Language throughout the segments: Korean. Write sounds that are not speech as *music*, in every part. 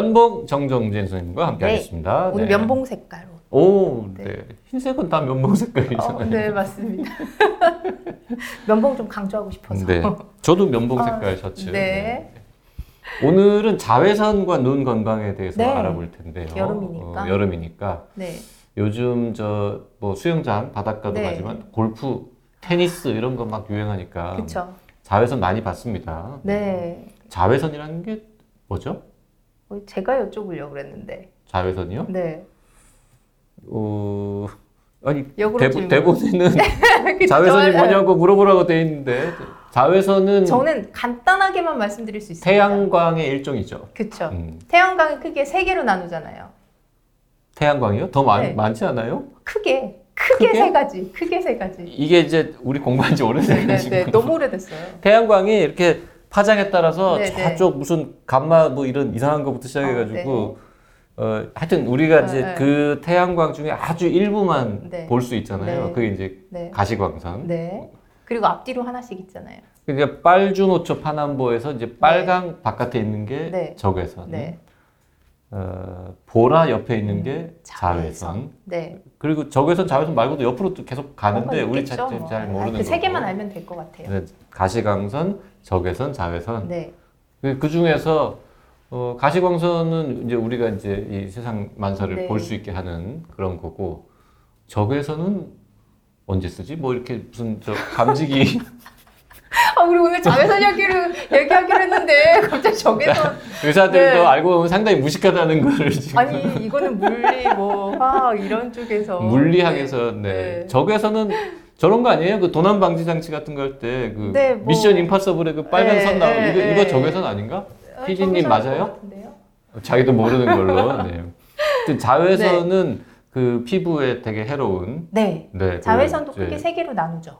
면봉 정정진 선생님과 함께하겠습니다. 오늘 네. 면봉 색깔로. 오, 네. 네. 흰색은 다 면봉 색깔이잖아요. 어, 네 맞습니다. *laughs* 면봉 좀 강조하고 싶어서. 네. 저도 면봉 아, 색깔 셔츠. 네. 오늘은 자외선과 눈 건강에 대해서 네. 알아볼 텐데요. 여름이니까. 어, 여름이니까. 네. 요즘 저 뭐 수영장 바닷가도 네. 가지만 골프, 테니스 이런 거 막 유행하니까 그렇죠. 자외선 많이 받습니다. 네. 자외선이라는 게 뭐죠? 어, 제가 여쭤보려고 그랬는데. 자외선이요? 네. 어 아니 질문. 대본에는 *laughs* 자외선이 뭐냐고 물어보라고 돼 있는데 자외선은 저는 간단하게만 말씀드릴 수 있습니다. 태양광의 일종이죠. 그렇죠. 음. 태양광이 크게 세 개로 나누잖아요. 태양광이요? 더 많, 네. 많지 않아요? 크게 크게 크게? 세 가지. 크게 세 가지. 이게 이제 우리 공부한 지 네, 네, 오래돼가지고 네. 너무 오래됐어요. 태양광이 이렇게 파장에 따라서 네, 네. 저쪽 무슨 감마 뭐 이런 이상한 거부터 시작해가지고 어, 하여튼 우리가 이제 네, 네. 그 태양광 중에 아주 일부만 네. 볼수 있잖아요. 네. 그게 이제 네. 가시광선. 네. 그리고 앞뒤로 하나씩 있잖아요. 그러니까 빨주노초 파남보에서 이제 빨강 바깥에 있는 게 네. 적외선, 네. 어, 보라 옆에 있는 음, 게 자외선. 네. 그리고 적외선, 자외선 말고도 옆으로 또 계속 가는데 우리 잘, 뭐. 잘 모르는 그세 거고. 개만 알면 될 것 같아요. 네, 가시광선, 적외선, 자외선. 네. 그, 그 중에서 어, 가시광선은 이제 우리가 이제 이 세상 만사를 네. 볼수 있게 하는 그런 거고 적외선은 언제 쓰지? 뭐 이렇게 무슨 저 감지기 *laughs* 아, 우리 오늘 자외선 얘기를 얘기하기로 했는데 갑자기 적외선 *laughs* 의사들도 네. 알고 보면 상당히 무식하다는 거를 지금 아니 이거는 물리 뭐 화학 이런 쪽에서 물리학에서 네. 네. 적외선은 저런 거 아니에요? 그 도난 방지 장치 같은 거 할 때그 네, 뭐. 미션 임파서블의 그 빨간 네, 선 나오고 네, 이거 네. 이거 적외선 아닌가? 어, 피디님 맞아요? 것 같은데요? 자기도 모르는 걸로. *laughs* 네. 자외선은 그 피부에 되게 해로운 네. 네, 그 자외선도 이제 크게 세 개로 나누죠.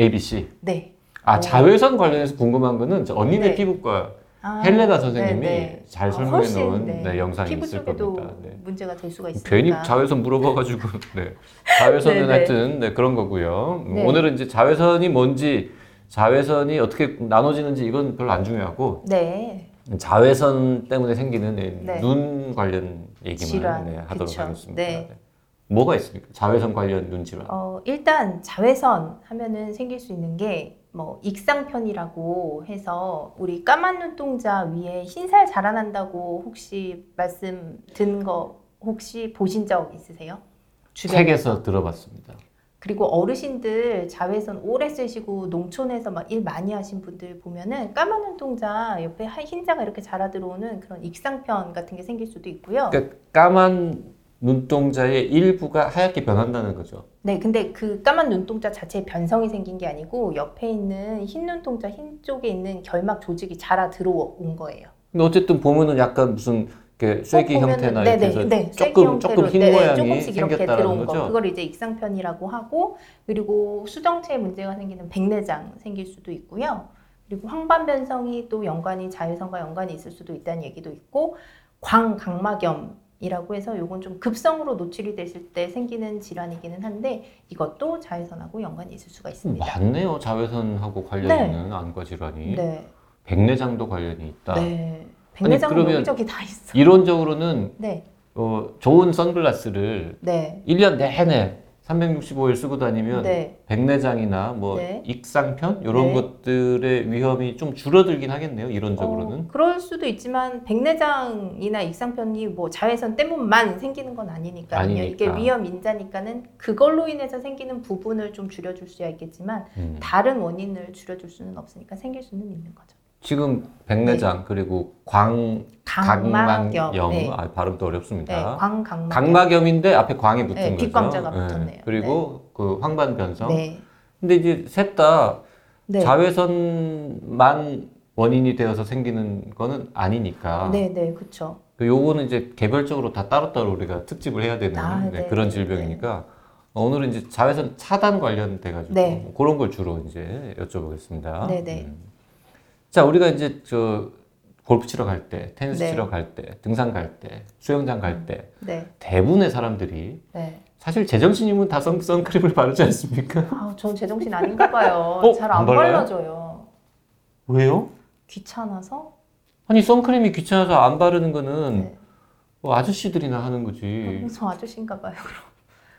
ABC. 네. 아 어. 자외선 관련해서 궁금한 거는 저 언니네 네. 피부과 아, 헬레나 선생님이 네, 네. 잘 아, 설명해 훨씬, 놓은 네. 네, 영상이 있을 겁니다. 네. 문제가 될 수가 있으니까. 괜히 자외선 물어봐가지고 *laughs* 네. 자외선은 네, 네. 하여튼 네, 그런 거고요. 네. 오늘은 이제 자외선이 뭔지 자외선이 어떻게 나눠지는지 이건 별로 안 중요하고 네. 자외선 때문에 생기는. 눈 관련 얘기만 질환. 네, 하도록 그쵸. 하겠습니다. 뭐가 있습니까? 자외선 관련 눈 질환. 어, 일단 자외선 하면은 생길 수 있는 게 뭐 익상편이라고 해서 우리 까만 눈동자 위에 흰살 자라난다고 혹시 말씀 든 거 혹시 보신 적 있으세요? 주변에서? 책에서 들어봤습니다. 그리고 어르신들 자외선 오래 쓰시고 농촌에서 막 일 많이 하신 분들 보면은 까만 눈동자 옆에 하- 흰자가 이렇게 자라 들어오는 그런 익상편 같은 게 생길 수도 있고요. 그러니까 까만 눈동자의 일부가 하얗게 변한다는 거죠. 네, 근데 그 까만 눈동자 자체에 변성이 생긴 게 아니고 옆에 있는 흰 눈동자 흰 쪽에 있는 결막 조직이 자라 들어온 거예요. 근데 어쨌든 보면은 약간 무슨 이렇게 보면은- 형태나 네네, 이렇게 해서 네, 조금 형태로, 조금 흰 네네, 모양이 조금씩 이렇게 들어온 거. 거죠. 그걸 이제 익상편이라고 하고 그리고 수정체에 문제가 생기는 백내장 생길 수도 있고요. 그리고 황반 변성이 또 연관이 자외선과 연관이 있을 수도 있다는 얘기도 있고 광각막염 이라고 해서 요건 좀 급성으로 노출이 됐을 때 생기는 질환이기는 한데 이것도 자외선하고 연관이 있을 수가 있습니다. 많네요. 자외선하고 관련 네. 있는 안과 질환이. 네. 백내장도 관련이 있다. 네. 백내장은 여기저기 다 있어. 이론적으로는 네. 어, 좋은 선글라스를 네. 1년 내내 365일 쓰고 다니면 네. 백내장이나 뭐 네. 익상편 이런 네. 것들의 위험이 좀 줄어들긴 하겠네요. 이론적으로는. 어, 그럴 수도 있지만 백내장이나 익상편이 뭐 자외선 때문만 생기는 건 아니니까요. 아니니까. 이게 위험 인자니까는 그걸로 인해서 생기는 부분을 좀 줄여줄 수야 있겠지만 음. 다른 원인을 줄여줄 수는 없으니까 생길 수는 있는 거죠. 지금 백내장 그리고 광. 각막염 네. 아, 발음도 네, 어렵습니다. 광각막염. 각막염 인데 앞에 광이 붙은 네, 거죠. 뒷광자가 붙었네요. 그리고 그 황반 변성. 네. 근데 이제 셋다 네. 자외선만 원인이 되어서 생기는 거는 아니니까. 네, 네, 그렇죠. 그 요거는 이제 개별적으로 다 따로따로 우리가 특집을 해야 되는 아, 네, 네, 그런 네, 질병이니까 오늘은 이제 자외선 차단 관련돼 가지고 네. 뭐 그런 걸 주로 이제 여쭤보겠습니다. 네, 네. 음. 자, 우리가 이제 저 골프 치러 갈 때, 테니스 네. 치러 갈 때, 등산 갈 때, 수영장 갈 때 네, 대부분의 사람들이 네. 사실 제정신이면 다 선, 선크림을 바르지 않습니까? *laughs* 아, 전 제정신 아닌가 봐요. *laughs* 어? 잘안 안 발라요? 발라져요. 왜요? 귀찮아서? 아니 선크림이 귀찮아서 안 바르는 거는 네. 뭐 아저씨들이나 하는 거지. 저 아저씨인가 봐요, 그럼.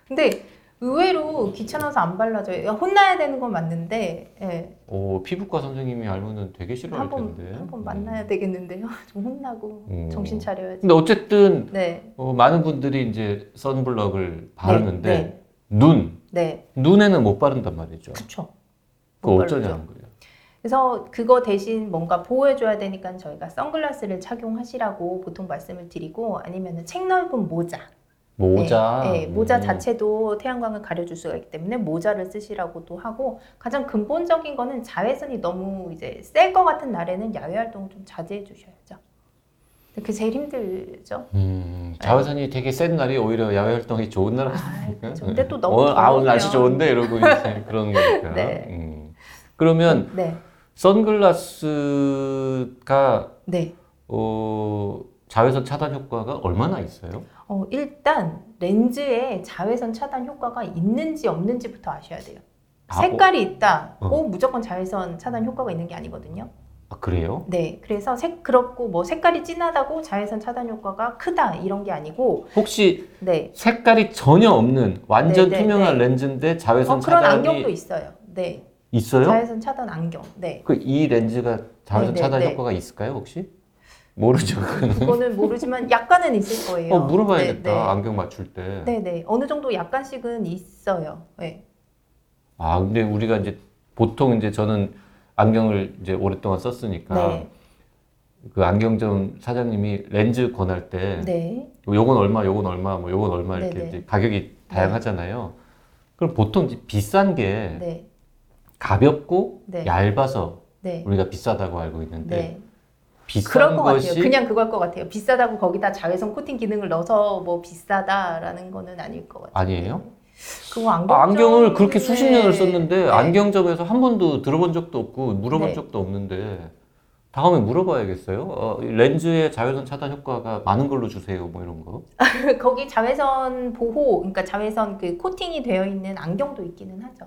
근데 의외로 귀찮아서 안 발라져요. 혼나야 되는 건 맞는데, 예. 어, 피부과 선생님이 알면은 되게 싫어할 한번 텐데. 한번 만나야 되겠는데요. *laughs* 좀 혼나고 음. 정신 차려야지. 근데 어쨌든 네, 어, 많은 분들이 이제 선블럭을 바르는데 네. 눈 네, 눈에는 못 바른단 말이죠. 그거 못 어쩌냐는. 거예요. 그래서 그거 대신 뭔가 보호해줘야 되니까 저희가 선글라스를 착용하시라고 보통 말씀을 드리고 아니면 책 넓은 모자. 모자. 네, 네, 모자 음. 자체도 태양광을 가려줄 수가 있기 때문에 모자를 쓰시라고도 하고 가장 근본적인 거는 자외선이 너무 이제 셀 것 같은 날에는 야외 활동을 좀 자제해 주셔야죠. 그게 제일 힘들죠. 음, 자외선이 되게 센 날이 오히려 야외 활동이 좋은 날 아, 아닙니까? 그렇죠. 근데 또 너무 어, 아 오늘 날씨 좋은데 이러고 이제 *laughs* 그런 거니까. 네. 음. 그러면 네, 선글라스가 네. 어, 자외선 차단 효과가 얼마나 있어요? 어, 일단 렌즈에 자외선 차단 효과가 있는지 없는지부터 아셔야 돼요. 아, 색깔이 있다. 어. 꼭 무조건 자외선 차단 효과가 있는 게 아니거든요. 아 그래요? 네, 그래서 색 그렇고 뭐 색깔이 진하다고 자외선 차단 효과가 크다 이런 게 아니고, 혹시 네, 색깔이 전혀 없는 완전 네, 네, 투명한 네. 렌즈인데 자외선 어, 그런 차단이 안경도 있어요. 네, 있어요? 자외선 차단 안경. 네, 그 이 렌즈가 자외선 네, 네, 차단 네. 효과가 있을까요 혹시? 모르죠. *laughs* 그거는. 모르지만 약간은 있을 거예요. 어 물어봐야겠다. 네, 네. 안경 맞출 때. 네, 네, 어느 정도 약간씩은 있어요. 네, 아 근데 우리가 이제 보통 이제 저는 안경을 이제 오랫동안 썼으니까 네, 그 안경점 사장님이 렌즈 권할 때 네, 요건 얼마, 요건 얼마, 뭐 요건 얼마 이렇게 네네. 이제 가격이 다양하잖아요. 그럼 보통 이제 비싼 게 네, 가볍고 네. 얇아서 네, 우리가 비싸다고 알고 있는데 네. 비싼 그럴 것 것이 같아요. 그냥 그걸 것 같아요. 비싸다고 거기다 자외선 코팅 기능을 넣어서 뭐 비싸다라는 거는 아닐 것 같아요. 아니에요? 그거 안경 아, 안경을 그렇게 수십 년을 썼는데 네. 안경점에서 한 번도 들어본 적도 없고 물어본 네. 적도 없는데 다음에 물어봐야겠어요. 어, 이 렌즈에 자외선 차단 효과가 많은 걸로 주세요. 뭐 이런 거. *laughs* 거기 자외선 보호, 그러니까 자외선 그 코팅이 되어 있는 안경도 있기는 하죠.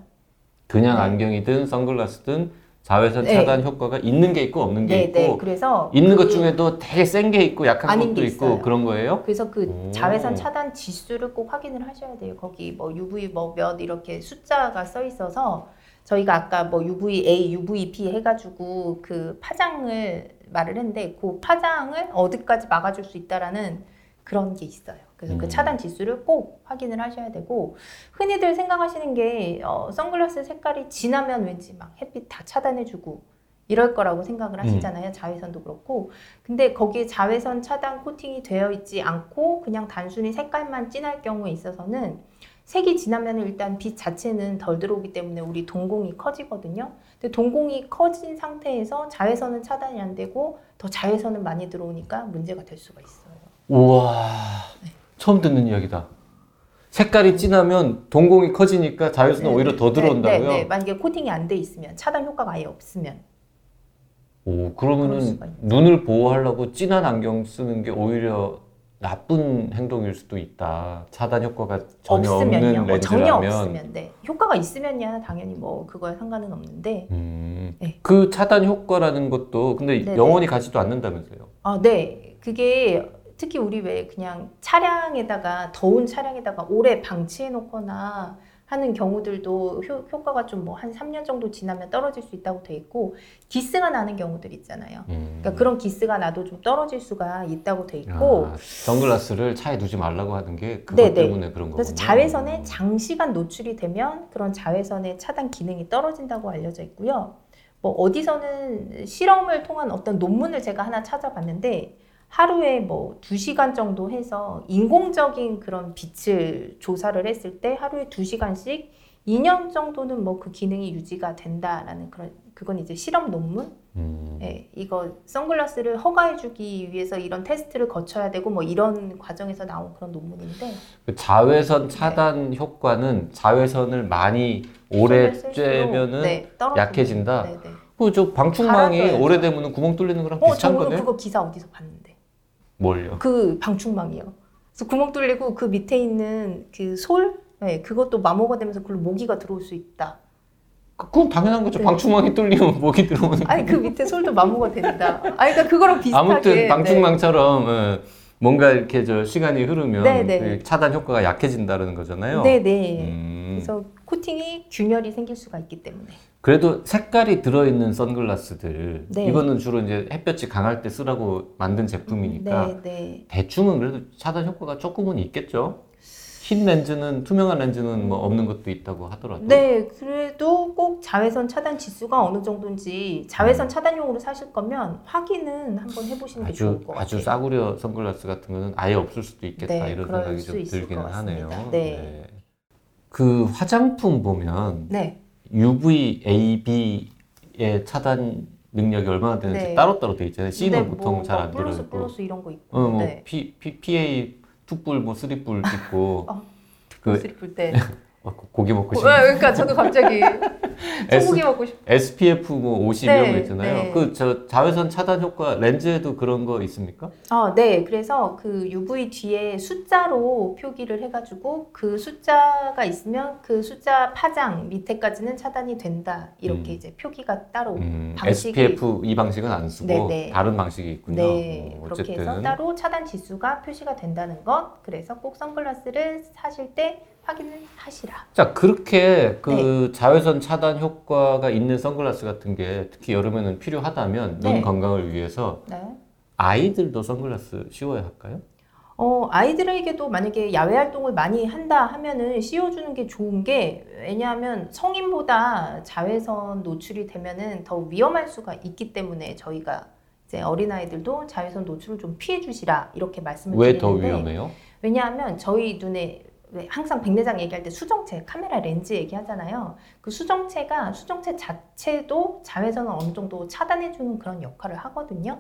그냥 네. 안경이든 선글라스든 자외선 네. 차단 효과가 있는 게 있고 없는 게 네, 있고 네. 그래서 있는 그- 것 중에도 되게 센 게 있고 약한 것도 게 있고 있어요. 그런 거예요? 그래서 그 오. 자외선 차단 지수를 꼭 확인을 하셔야 돼요. 거기 뭐 UV 뭐몇 이렇게 숫자가 써 있어서 저희가 아까 뭐 UVA, UVB 해가지고 그 파장을 말을 했는데 그 파장을 어디까지 막아줄 수 있다라는 그런 게 있어요. 그래서 음. 그 차단 지수를 꼭 확인을 하셔야 되고 흔히들 생각하시는 게 어, 선글라스 색깔이 진하면 왠지 막 햇빛 다 차단해주고 이럴 거라고 생각을 하시잖아요. 자외선도 그렇고. 근데 거기에 자외선 차단 코팅이 되어 있지 않고 그냥 단순히 색깔만 진할 경우에 있어서는 색이 진하면 일단 빛 자체는 덜 들어오기 때문에 우리 동공이 커지거든요. 근데 동공이 커진 상태에서 자외선은 차단이 안 되고 더 자외선은 많이 들어오니까 문제가 될 수가 있어요. 우와 네. 처음 듣는 이야기다. 색깔이 진하면 동공이 커지니까 자외선은 오히려 더 들어온다고요? 네, 네, 네. 만약에 코팅이 안 돼 있으면 차단 효과가 아예 없으면 오 그러면은. 눈을 보호하려고 진한 안경 쓰는 게 오히려 나쁜 행동일 수도 있다. 차단 효과가 전혀 없으면요. 없는 뭐 전혀 렌즈라면. 없으면 네. 효과가 있으면야 당연히 뭐 그거에 상관은 없는데 음, 네. 그 차단 효과라는 것도 근데 네네. 영원히 가지도 않는다면서요? 아, 네. 그게 특히 우리 왜 그냥 차량에다가 더운 차량에다가 오래 방치해 놓거나 하는 경우들도 효, 효과가 좀 뭐 한 3년 정도 지나면 떨어질 수 있다고 돼 있고 기스가 나는 경우들 있잖아요. 음. 그러니까 그런 기스가 나도 좀 떨어질 수가 있다고 돼 있고 아, 선글라스를 차에 두지 말라고 하는 게 그것 네네. 때문에 그런 거군요. 그래서 자외선에 장시간 노출이 되면 그런 자외선의 차단 기능이 떨어진다고 알려져 있고요. 뭐 어디서는 실험을 통한 어떤 논문을 제가 하나 찾아봤는데 하루에 뭐 2시간 정도 해서 인공적인 그런 빛을 조사를 했을 때 하루에 2시간씩 2년 정도는 뭐 그 기능이 유지가 된다라는 그런 그건 이제 실험 논문. 음. 예, 이거 선글라스를 허가해주기 위해서 이런 테스트를 거쳐야 되고 뭐 이런 과정에서 나온 그런 논문인데 그 자외선 차단 효과는 자외선을 많이 오래 쬐면은 네. 약해진다? 네, 네. 그저 방충망이. 오래되면 구멍 뚫리는 거랑 어, 비슷한 저는 거네. 그거 기사 어디서 봤는데. 뭘요? 그 방충망이요. 그래서 구멍 뚫리고 그 밑에 있는 그 솔, 네, 그것도 마모가 되면서 그걸로 모기가 들어올 수 있다. 그- 그건 당연한 거죠. 네. 방충망이 뚫리면 *laughs* 목이 들어오는. 아니 그 밑에 솔도 마모가 된다. 아니 그러니까 그거랑 비슷하게. 아무튼 네. 방충망처럼 어, 뭔가 이렇게 저 시간이 흐르면 네, 네. 그 차단 효과가 약해진다는 거잖아요. 네, 네. 음, 그래서 코팅이 균열이 생길 수가 있기 때문에. 그래도 색깔이 들어있는 선글라스들 네. 이거는 주로 이제 햇볕이 강할 때 쓰라고 만든 제품이니까 네, 네. 대충은 그래도 차단 효과가 조금은 있겠죠. 흰 렌즈는 투명한 렌즈는 뭐 없는 것도 있다고 하더라도. 네, 그래도 꼭 자외선 차단 지수가 어느 정도인지 음. 자외선 차단용으로 사실 거면 확인은 한번 해보시는 게 아주 좋을 것 같아요. 아주 싸구려 선글라스 같은 거는 아예 없을 수도 있겠다 네, 이런 생각이 수좀 들기는 것 하네요. 같습니다. 네. 그 화장품 보면 네, UV, A, B의 차단 능력이 얼마나 되는지 네. 따로따로 돼 있잖아요. C는 근데 보통 뭐 잘안막 플러스 들어있고. 플러스 이런 거 있고. 어, 뭐 네. P, P, PA 투뿔 뭐 쓰리뿔 *laughs* 있고 어, 그풀 때. *laughs* 어, 고- 고기 먹고 어, 싶은 그러니까 저도 갑자기 *laughs* *laughs* 소고기 먹고 싶. SPF 뭐 50 네, 이런 거 있잖아요. 네. 그저 자외선 차단 효과 렌즈에도 그런 거 있습니까? 아, 네. 그래서 그 UV 뒤에 숫자로 표기를 해가지고 그 숫자가 있으면 그 숫자 파장 밑에까지는 차단이 된다. 이렇게 음. 이제 표기가 따로. 음, 방식이- SPF 이 방식은 안 쓰고 네, 네. 다른 방식이 있군요. 네, 어, 그렇게 해서 따로 차단 지수가 표시가 된다는 것. 그래서 꼭 선글라스를 사실 때 확인을 하시라. 자 그렇게 그 네. 자외선 차단 효과가 있는 선글라스 같은 게 특히 여름에는 필요하다면 눈 네. 건강을 위해서 네. 아이들도 선글라스 씌워야 할까요? 어, 아이들에게도 만약에 야외 활동을 많이 한다 하면은 씌워주는 게 좋은 게 왜냐하면 성인보다 자외선 노출이 되면은 더 위험할 수가 있기 때문에 저희가 이제 어린아이들도 자외선 노출을 좀 피해 주시라 이렇게 말씀을 왜 드리는데 더 위험해요? 왜냐하면 저희 눈에 왜 항상 백내장 얘기할 때 수정체, 카메라 렌즈 얘기하잖아요. 그 수정체가 수정체 자체도 자외선을 어느 정도 차단해주는 그런 역할을 하거든요.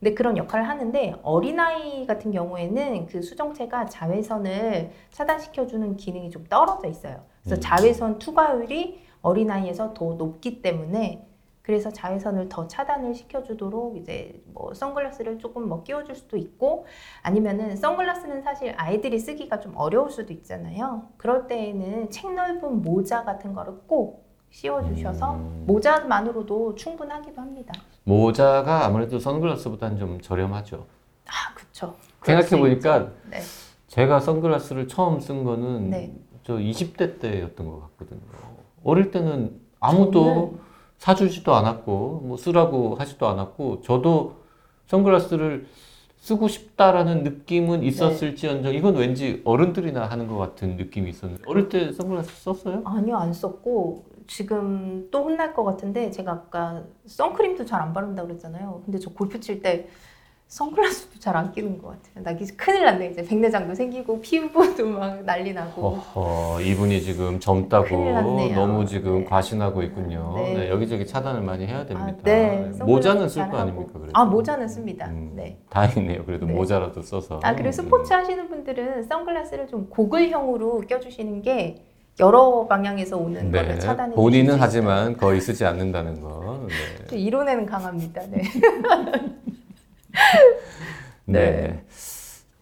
근데 그런 역할을 하는데 어린아이 같은 경우에는 그 수정체가 자외선을 차단시켜주는 기능이 좀 떨어져 있어요. 그래서 음. 자외선 투과율이 어린아이에서 더 높기 때문에 그래서 자외선을 더 차단을 시켜주도록 이제 뭐 선글라스를 조금 뭐 끼워줄 수도 있고 아니면은 선글라스는 사실 아이들이 쓰기가 좀 어려울 수도 있잖아요. 그럴 때에는 책 넓은 모자 같은 거를 꼭 씌워주셔서 음. 모자만으로도 충분하기도 합니다. 모자가 아무래도 선글라스보다는 좀 저렴하죠. 아, 그쵸. 생각해 보니까 네. 제가 선글라스를 처음 쓴 거는 네. 저 20대 때였던 것 같거든요. 어릴 때는 아무도 저는- 사주지도 않았고 뭐 쓰라고 하지도 않았고 저도 선글라스를 쓰고 싶다라는 느낌은 네. 있었을지언정 이건 왠지 어른들이나 하는 것 같은 느낌이 있었는데 어릴 때 선글라스 썼어요? 아니요, 안 썼고 지금 또 혼날 것 같은데 제가 아까 선크림도 잘 안 바른다고 그랬잖아요. 근데 저 골프 칠 때 선글라스도 잘 안 끼는 것 같아요. 나 이제 큰일 났네. 이제 백내장도 생기고 피부도 *laughs* 막 난리 나고. 어허, 이분이 지금 젊다고. 너무 지금 네. 과신하고 있군요. 네. 네, 여기저기 차단을 많이 해야 됩니다. 아, 네. 모자는 쓸 거. 아닙니까? 그래도? 아 모자는 씁니다. 음, 네. 다행이네요. 그래도 네. 모자라도 써서. 아 그리고 음. 스포츠 하시는 분들은 선글라스를 좀 고글형으로 껴주시는 게 여러 방향에서 오는 거를 네. 차단해. 본인은 하지만 거의 쓰지 않는다는 거. 네. 이론에는 강합니다. 네. *laughs* *laughs* 네.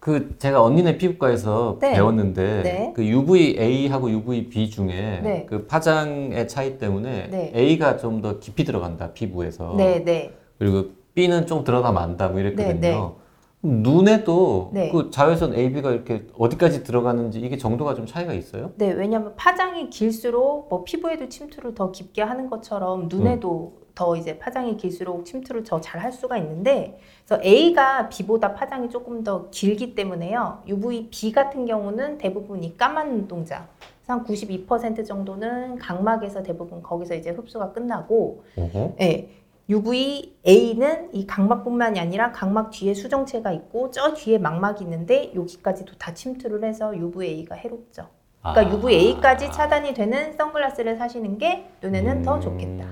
그 제가 언니네 피부과에서 네. 배웠는데 네. 그 UVA하고 UVB 중에 네. 그 파장의 차이 때문에 네. A가 좀 더 깊이 들어간다 피부에서 네, 네. 그리고 B는 좀 들어가면 안다 뭐 이랬거든요. 네, 네. 눈에도 네. 그 자외선 AB가 이렇게 어디까지 들어가는지 이게 정도가 좀 차이가 있어요? 네, 왜냐하면 파장이 길수록 뭐 피부에도 침투를 더 깊게 하는 것처럼 눈에도 음. 더 이제 파장이 길수록 침투를 더 잘 할 수가 있는데, 그래서 A가 B보다 파장이 조금 더 길기 때문에요. UVB 같은 경우는 대부분 이 까만 눈동자, 한 92% 정도는 각막에서 대부분 거기서 이제 흡수가 끝나고, 어허. 예. UVA는 이 각막뿐만이 아니라 각막 뒤에 수정체가 있고 저 뒤에 망막이 있는데 여기까지도 다 침투를 해서 UVA가 해롭죠. 그러니까 아. UVA까지 차단이 되는 선글라스를 사시는 게 눈에는 더 음. 좋겠다.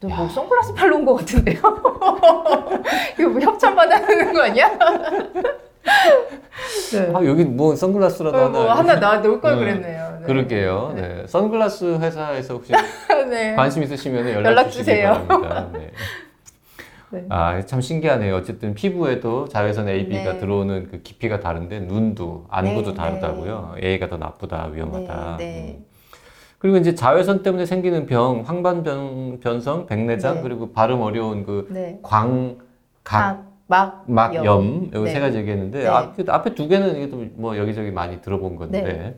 너뭐 선글라스 팔러 온 것 같은데요? *laughs* 이거 뭐 협찬 받아야 거 아니야? *laughs* 네. 아 여기 뭐 선글라스라도 어, 하나. 뭐 하나 놔 놓을 걸 네. 그랬네요. 네. 그러게요. 네. 선글라스 회사에서 혹시 *laughs* 네. 관심 있으시면 연락, 연락 주세요. 네. 네. 아, 참 신기하네요. 어쨌든 피부에도 자외선 AB가 네. 들어오는 그 깊이가 다른데 눈도 안구도 네, 다르다고요. A가 더 나쁘다, 위험하다. 네, 네. 음. 그리고 이제 자외선 때문에 생기는 병, 황반 변성, 백내장, 네. 그리고 발음 어려운 그 네. 광각 각, 막, 막염 염. 여기 네. 세 가지 얘기했는데 네. 앞, 앞에 두 개는 이게 뭐 여기저기 많이 들어본 건데 네.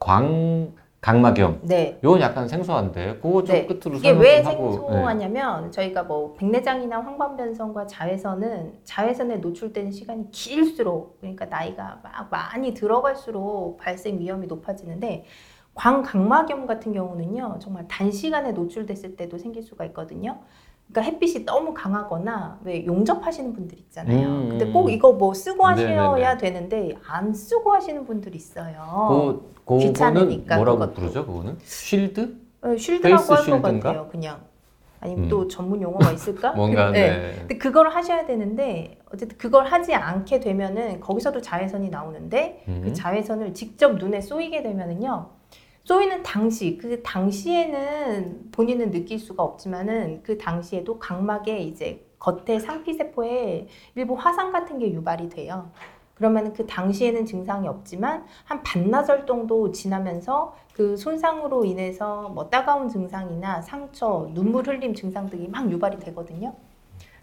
광 각막염 네. 요건 약간 생소한데 그거 좀 네. 끝으로 이게 왜 하고 네. 생소하냐면 저희가 뭐 백내장이나 황반변성과 자외선은 자외선에 노출되는 시간이 길수록 그러니까 나이가 막 많이 들어갈수록 발생 위험이 높아지는데 광각막염 같은 경우는요 정말 단시간에 노출됐을 때도 생길 수가 있거든요. 그러니까 햇빛이 너무 강하거나 왜 용접하시는 분들 있잖아요. 음, 근데 음. 꼭 이거 뭐 쓰고 하셔야 네네네. 되는데 안 쓰고 하시는 분들 있어요. 그, 귀찮으니까, 뭐라고 그것도. 부르죠 그거는? 쉴드? 어, 쉴드라고 할 것? 같아요. 그냥 아니면 음. 또 전문 용어가 있을까? *laughs* 뭔가 네. 네. 근데 그걸 하셔야 되는데 어쨌든 그걸 하지 않게 되면은 거기서도 자외선이 나오는데 음. 그 자외선을 직접 눈에 쏘이게 되면은요. 쏘이는 당시 그 당시에는 본인은 느낄 수가 없지만은 그 당시에도 각막에 이제 겉에 상피 세포에 일부 화상 같은 게 유발이 돼요. 그러면 그 당시에는 증상이 없지만 한 반나절 정도 지나면서 그 손상으로 인해서 뭐 따가운 증상이나 상처, 눈물 흘림 증상 등이 막 유발이 되거든요.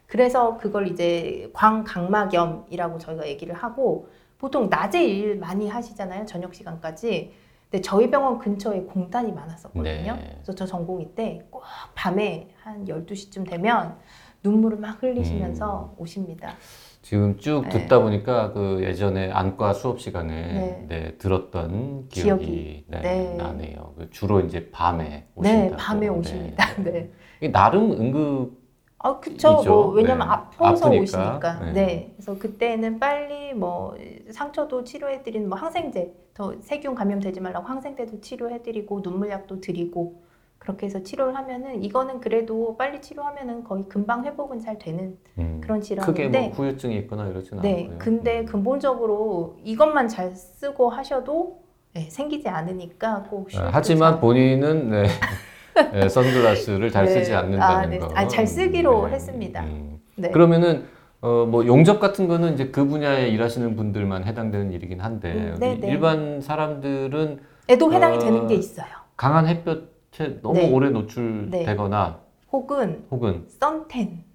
그래서 그걸 이제 광각막염이라고 저희가 얘기를 하고 보통 낮에 일 많이 하시잖아요. 저녁 시간까지. 근데 저희 병원 근처에 공단이 많았었거든요. 네. 그래서 저 전공의 때꼭 밤에 한 12시쯤 되면 눈물을 막 흘리시면서 오십니다. 지금 쭉 네. 듣다 보니까 그 예전에 안과 수업 시간에 네. 네, 들었던 기억이, 기억이. 네, 네. 나네요. 그 주로 이제 밤에 오신다. 네, 밤에 오십니다. *laughs* 네. 이게 나름 응급 아, 그쵸. 이죠. 뭐, 왜냐면 네. 아파서 아프니까. 오시니까. 네. 네. 그래서 그때는 빨리 뭐, 상처도 치료해드리는 뭐 항생제, 더 세균 감염되지 말라고 항생제도 치료해드리고, 눈물약도 드리고, 그렇게 해서 치료를 하면은, 이거는 그래도 빨리 치료하면은 거의 금방 회복은 잘 되는 음, 그런 크게 질환인데. 뭐 후유증이 있거나 이러지는 네. 않고요. 근데 음. 근본적으로 이것만 잘 쓰고 하셔도 네, 생기지 않으니까 꼭 아, 쉴드 하지만 잘- 본인은 네, *laughs* 네, 선글라스를 잘 네. 쓰지 않는다는 아, 네. 거. 아, 잘 쓰기로 네. 했습니다. 음. 네. 그러면은 어, 뭐 용접 같은 거는 이제 그 분야에 일하시는 분들만 해당되는 일이긴 한데 음, 네, 네. 일반 사람들은 에도 해당이 어, 되는 게 있어요. 강한 햇볕에 너무 네. 오래 노출되거나 혹은 혹은 선텐.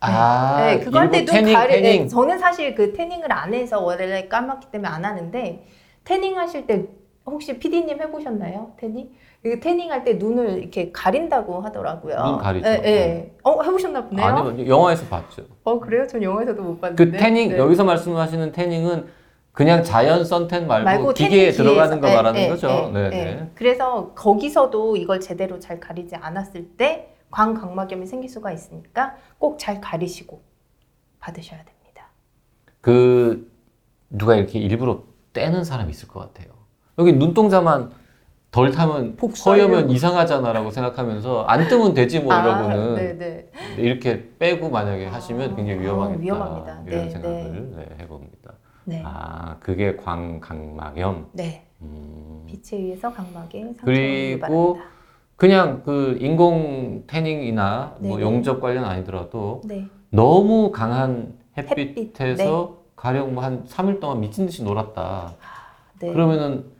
아 네, 그거 할 때도 태닝 가리. 태닝 네, 저는 사실 그 태닝을 안 해서 원래 까맣기 때문에 안 하는데 태닝 하실 때 혹시 PD님 해보셨나요? 태닝? 그 태닝 할 때 눈을 이렇게 가린다고 하더라고요. 눈 가리죠. 네, 네. 어 해보셨나 보네요. 아니요 영화에서 봤죠. 어 그래요? 전 영화에서도 못 봤는데. 그 태닝 네. 여기서 말씀하시는 태닝은 그냥 자연 선텐 말고, 말고 기계에 들어가는 거 기계에서. 말하는 네, 거죠. 네, 네, 네. 네. 그래서 거기서도 이걸 제대로 잘 가리지 않았을 때 광각막염이 생길 수가 있으니까 꼭 잘 가리시고 받으셔야 됩니다. 그 누가 이렇게 일부러 떼는 사람이 있을 것 같아요. 여기 눈동자만 덜 타면. 허여면 이상하잖아라고 생각하면서 안 뜨면 되지 뭐 이러고는 네네. 이렇게 빼고 만약에 하시면 굉장히 아, 위험하겠다. 위험합니다. 이런 네, 생각을 네, 해봅니다. 네. 아 그게 광각막염. 네. 음. 빛에 의해서 각막에 그리고 유발합니다. 그냥 그 인공 태닝이나 뭐. 용접 관련 아니더라도 네. 너무 강한 햇빛, 햇빛에서 가령 뭐 한 3일 동안 미친 듯이 놀았다. 네. 그러면은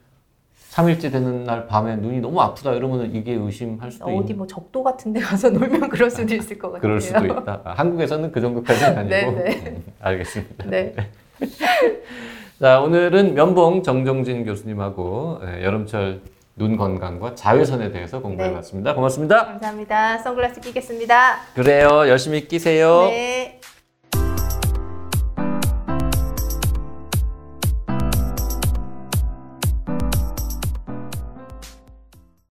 3일째 되는 날 밤에 눈이 너무 아프다 이러면은 이게 의심할 수도 어디 있는 뭐 적도 같은 데 가서 *laughs* 놀면 그럴 수도 있을 것 같아요. 그럴 수도 있다. 아, 한국에서는 그 정도까지는 아니고. 음, 알겠습니다. 네. *laughs* 자, 오늘은 면봉 정종진 교수님하고 예, 여름철 눈 건강과 자외선에 대해서 공부해 네. 봤습니다. 고맙습니다. 감사합니다. 선글라스 끼겠습니다. 그래요. 열심히 끼세요. 네.